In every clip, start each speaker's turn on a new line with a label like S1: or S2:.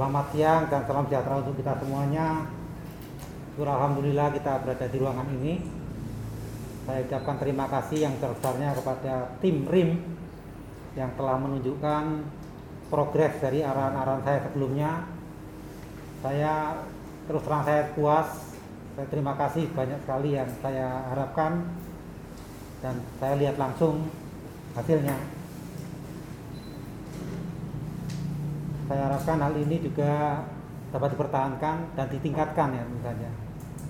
S1: Selamat siang dan salam sejahtera untuk kita semuanya. Syukur Alhamdulillah kita berada di ruangan ini. Saya ucapkan terima kasih yang terbesarnya kepada tim RIM yang telah menunjukkan progres dari arahan-arahan saya sebelumnya. Saya terus terang saya puas. Saya terima kasih banyak sekali yang saya harapkan dan saya lihat langsung hasilnya. Saya harapkan hal ini juga dapat dipertahankan dan ditingkatkan ya misalnya.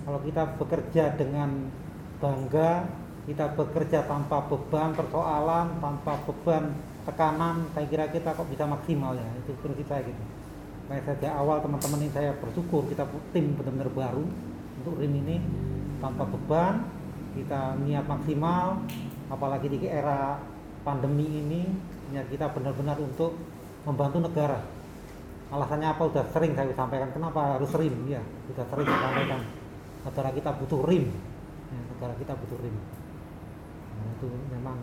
S1: Kalau kita bekerja dengan bangga, kita bekerja tanpa beban persoalan, tanpa beban tekanan, saya kira kita kok bisa maksimal ya. Itu prinsip saya gitu. Makanya sejak awal teman-teman ini saya bersyukur kita tim benar-benar baru untuk RIM ini tanpa beban, kita niat maksimal, apalagi di era pandemi ini, niat kita benar-benar untuk membantu negara alasannya apa? Udah sering saya sampaikan. Kenapa harus rim? Ya sudah sering saya sampaikan. Negara kita butuh rim. Ya, negara kita butuh rim. Nah, itu memang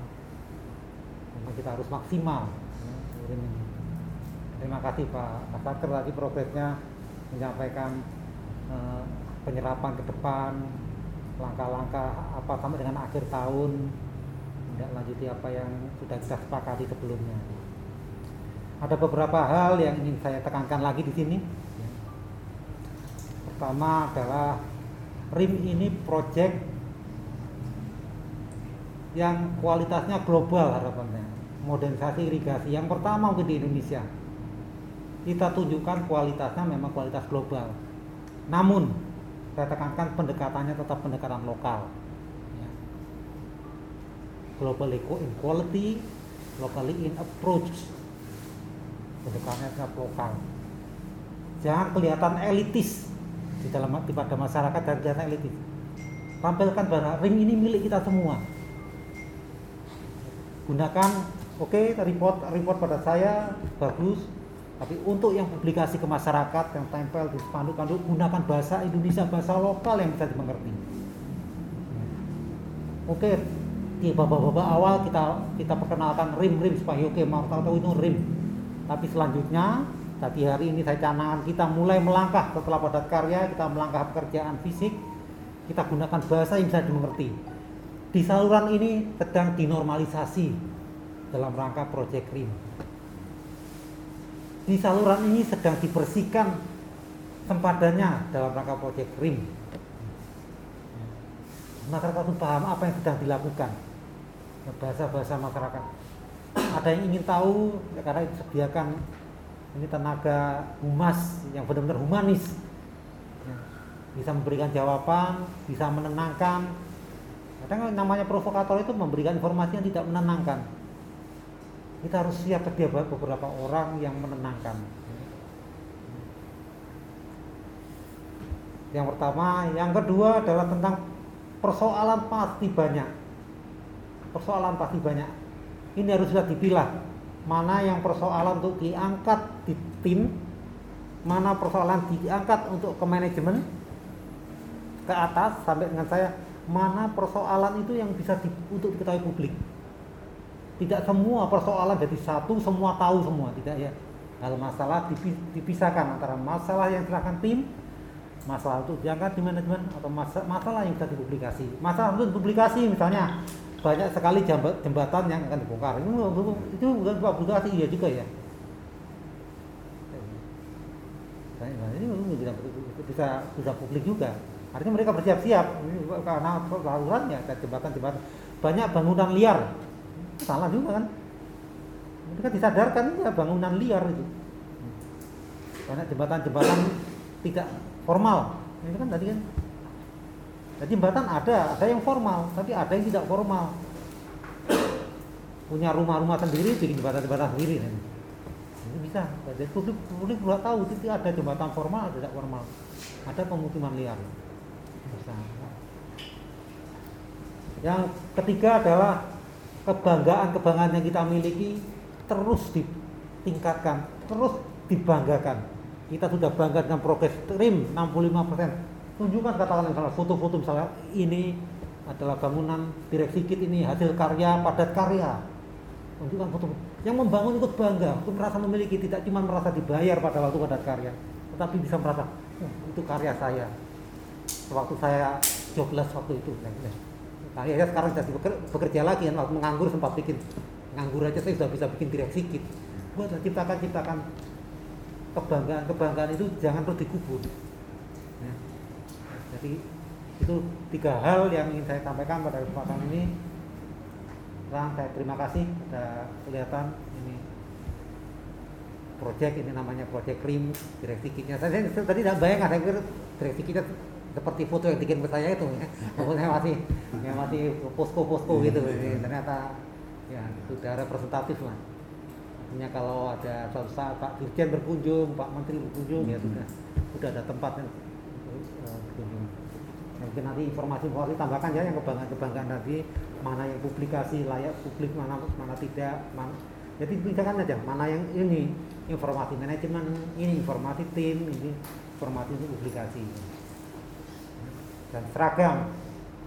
S1: memang kita harus maksimal ya, rim ini. Terima kasih Pak Kasatker tadi progresnya menyampaikan eh, penyerapan ke depan langkah-langkah apa sampai dengan akhir tahun tidak lanjuti apa yang sudah kita sepakati sebelumnya ada beberapa hal yang ingin saya tekankan lagi di sini. Pertama adalah RIM ini project yang kualitasnya global harapannya. Modernisasi irigasi yang pertama mungkin di Indonesia. Kita tunjukkan kualitasnya memang kualitas global. Namun saya tekankan pendekatannya tetap pendekatan lokal. Ya. Globally in quality, locally in approach pendekatannya sangat lokal jangan kelihatan elitis di dalam pada masyarakat dan kelihatan elitis. Tampilkan bahwa ring ini milik kita semua. Gunakan oke okay, report report pada saya bagus. Tapi untuk yang publikasi ke masyarakat yang tempel di spanduk-spanduk gunakan bahasa Indonesia bahasa lokal yang bisa dimengerti. Oke okay, di babak-babak awal kita kita perkenalkan rim-rim supaya oke okay, mau tahu itu rim tapi selanjutnya tadi hari ini saya canangan kita mulai melangkah. Setelah padat karya kita melangkah pekerjaan fisik. Kita gunakan bahasa yang bisa dimengerti. Di saluran ini sedang dinormalisasi dalam rangka proyek RIM. Di saluran ini sedang dibersihkan sempadannya dalam rangka proyek RIM. Masyarakat itu paham apa yang sedang dilakukan. Bahasa-bahasa masyarakat ada yang ingin tahu ya karena disediakan ini tenaga humas yang benar-benar humanis. Ya, bisa memberikan jawaban bisa menenangkan. Kadang namanya provokator itu memberikan informasi yang tidak menenangkan. Kita harus siap sedia beberapa orang yang menenangkan. Yang pertama yang kedua adalah tentang persoalan pasti banyak. Persoalan pasti banyak ini harus sudah dipilah. Mana yang persoalan untuk diangkat di tim mana persoalan diangkat untuk ke manajemen ke atas sampai dengan saya mana persoalan itu yang bisa di, untuk diketahui publik. Tidak semua persoalan jadi satu semua tahu semua tidak ya. Kalau masalah dipisahkan antara masalah yang serahkan tim masalah untuk diangkat di manajemen atau masalah yang bisa dipublikasi. Masalah untuk publikasi misalnya banyak sekali jembatan yang akan dibongkar. Itu, itu bukan publikasi iya juga ya. Ini bisa, bisa bisa publik juga. Artinya mereka bersiap-siap karena salurannya jembatan-jembatan banyak bangunan liar. Salah juga kan? Mereka disadarkan ya bangunan liar itu. Banyak jembatan-jembatan tidak formal. Ini kan tadi kan jadi jembatan ada, ada yang formal, tapi ada yang tidak formal. Punya rumah-rumah sendiri, bikin jembatan-jembatan sendiri. Ini bisa. Jadi publik, publik perlu tahu itu ada jembatan formal, ada tidak formal. Ada pemukiman liar. Bisa. Yang ketiga adalah kebanggaan-kebanggaan yang kita miliki terus ditingkatkan, terus dibanggakan. Kita sudah bangga dengan progres trim 65 persen tunjukkan katakan misalnya foto-foto misalnya ini adalah bangunan direksi kit ini hasil karya padat karya. Tunjukkan foto yang membangun ikut bangga untuk merasa memiliki tidak cuma merasa dibayar pada waktu padat karya tetapi bisa merasa oh, itu karya saya. Waktu saya jobless waktu itu nah, akhirnya sekarang sudah bekerja lagi kan waktu menganggur sempat bikin nganggur aja saya sudah bisa bikin direksi kit buat ciptakan ciptakan. Kebanggaan kebanggaan itu jangan terus dikubur. Jadi itu tiga hal yang ingin saya sampaikan pada kesempatan ini. Terang saya terima kasih sudah kelihatan ini project ini namanya project krim direksi kitnya saya, saya, tadi tidak bayangkan saya pikir direksi kitnya seperti foto yang dikirim ke saya itu ya. saya masih ya masih posko-posko gitu ini ternyata ya sudah representatif lah. Artinya kalau ada suatu saat Pak Dirjen berkunjung Pak Menteri berkunjung ya sudah sudah ada tempatnya mungkin nanti informasi-informasi tambahkan ya yang kebanggaan-kebanggaan tadi mana yang publikasi layak publik mana mana tidak mana jadi misalkan aja mana yang ini informasi manajemen ini informasi tim ini informasi untuk publikasi. Dan seragam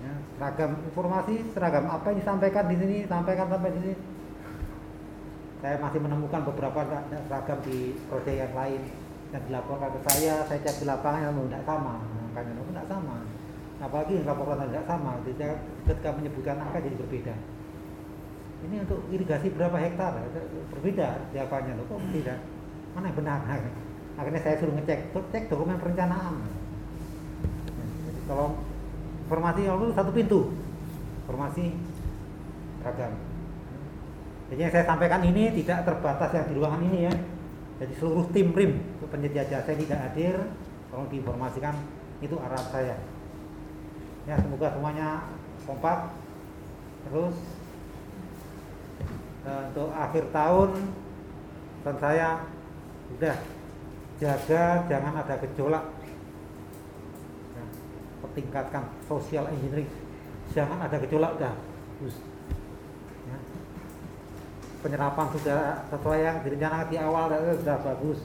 S1: ya, seragam informasi seragam apa yang disampaikan di sini sampaikan sampai di sini. Saya masih menemukan beberapa seragam di proyek yang lain yang dilaporkan ke saya saya cek di lapangan tidak sama makanya tidak sama. Apalagi yang laporan tidak sama ketika menyebutkan angka jadi berbeda. Ini untuk irigasi berapa hektar? Berbeda jawabannya. Loh kok tidak? Mana yang benar? Akhirnya saya suruh ngecek. Cek dokumen perencanaan. Jadi kalau informasi itu satu pintu. Informasi ragam jadi yang saya sampaikan ini tidak terbatas yang di ruangan ini ya. Jadi seluruh tim RIM penyedia jasa tidak hadir. Tolong diinformasikan itu arah saya. Ya semoga semuanya kompak terus. Uh, untuk akhir tahun dan saya udah jaga jangan ada gejolak. Ya, pertingkatkan social engineering. Jangan ada gejolak udah ya. penyerapan sudah sesuai yang direncanakan di awal sudah bagus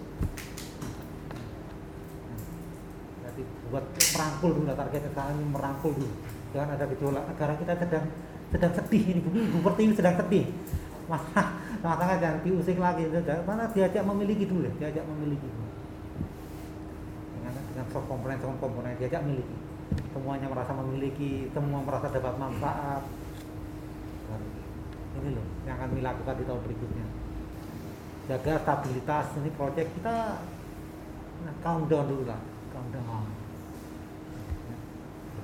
S1: buat merangkul dulu targetnya sekarang ini merangkul dulu. Jangan ada gejolak. Negara kita sedang sedang sedih ini bumi ibu pertiwi sedang sedih. Masa sama-sama jangan diusik lagi. Mana diajak memiliki dulu diajak memiliki. Dengan dengan soft komponen soft komponen diajak memiliki. Semuanya merasa memiliki semua merasa dapat manfaat. Ini loh yang akan dilakukan di tahun berikutnya. Jaga stabilitas ini proyek kita nah, countdown dulu lah. Countdown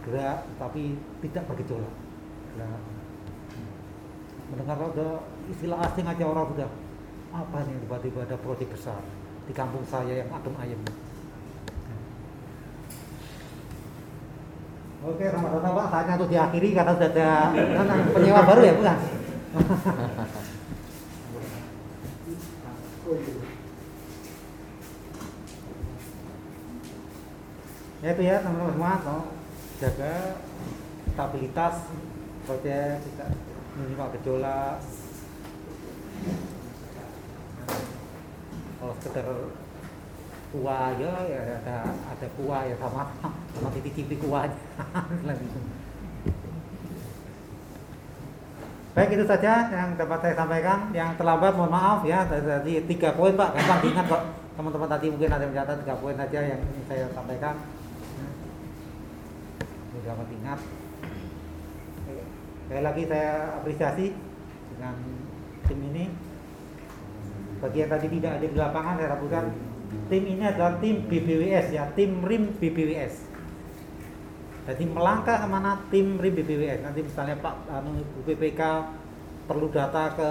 S1: bergerak tapi tidak bergejolak nah, mendengar ada istilah asing aja orang sudah apa nih tiba-tiba ada proyek besar di kampung saya yang adem ayem Oke, datang Pak. Saatnya untuk diakhiri karena sudah ada penyewa baru ya, bukan? ya itu ya teman-teman semua jaga stabilitas proyek tidak minimal gejolak kalau sekedar kuah ya, ya ada ada kuah ya sama sama titik-titik kuahnya Baik itu saja yang dapat saya sampaikan. Yang terlambat mohon maaf ya. Tadi tiga poin Pak, gampang diingat kok. Teman-teman tadi mungkin ada mencatat tiga poin saja yang saya sampaikan dapat ingat. Sekali lagi saya apresiasi dengan tim ini. Bagi yang tadi tidak ada di lapangan saya lakukan tim ini adalah tim BBWS ya tim RIM BBWS jadi melangkah ke mana tim RIM BBWS nanti misalnya Pak anu, perlu data ke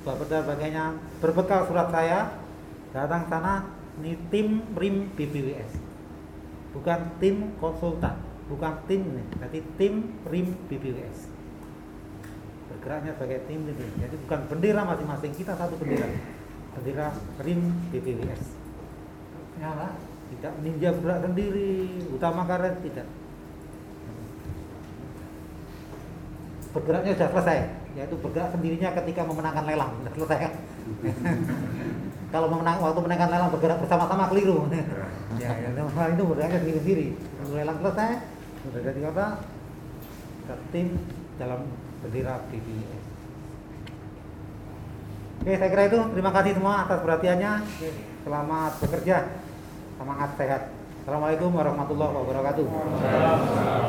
S1: Bapak dan sebagainya berbekal surat saya datang sana ini tim RIM BBWS bukan tim konsultan bukan tim nih, berarti tim RIM BBWS bergeraknya sebagai tim ini jadi bukan bendera masing-masing kita satu bendera. Bendera RIM BBWS ya lah tidak. Ninja bergerak sendiri utama karya tidak. Bergeraknya sudah selesai yaitu bergerak sendirinya ketika memenangkan lelang. Sudah selesai kan? Kalau memenang waktu menangkan lelang bergerak bersama-sama keliru. Ya, ya itu bergeraknya sendiri-sendiri. Lelang selesai sudah jadi apa tim dalam bendera BBS Oke, saya kira itu. Terima kasih semua atas perhatiannya. Selamat bekerja. Semangat sehat. Assalamualaikum warahmatullahi wabarakatuh.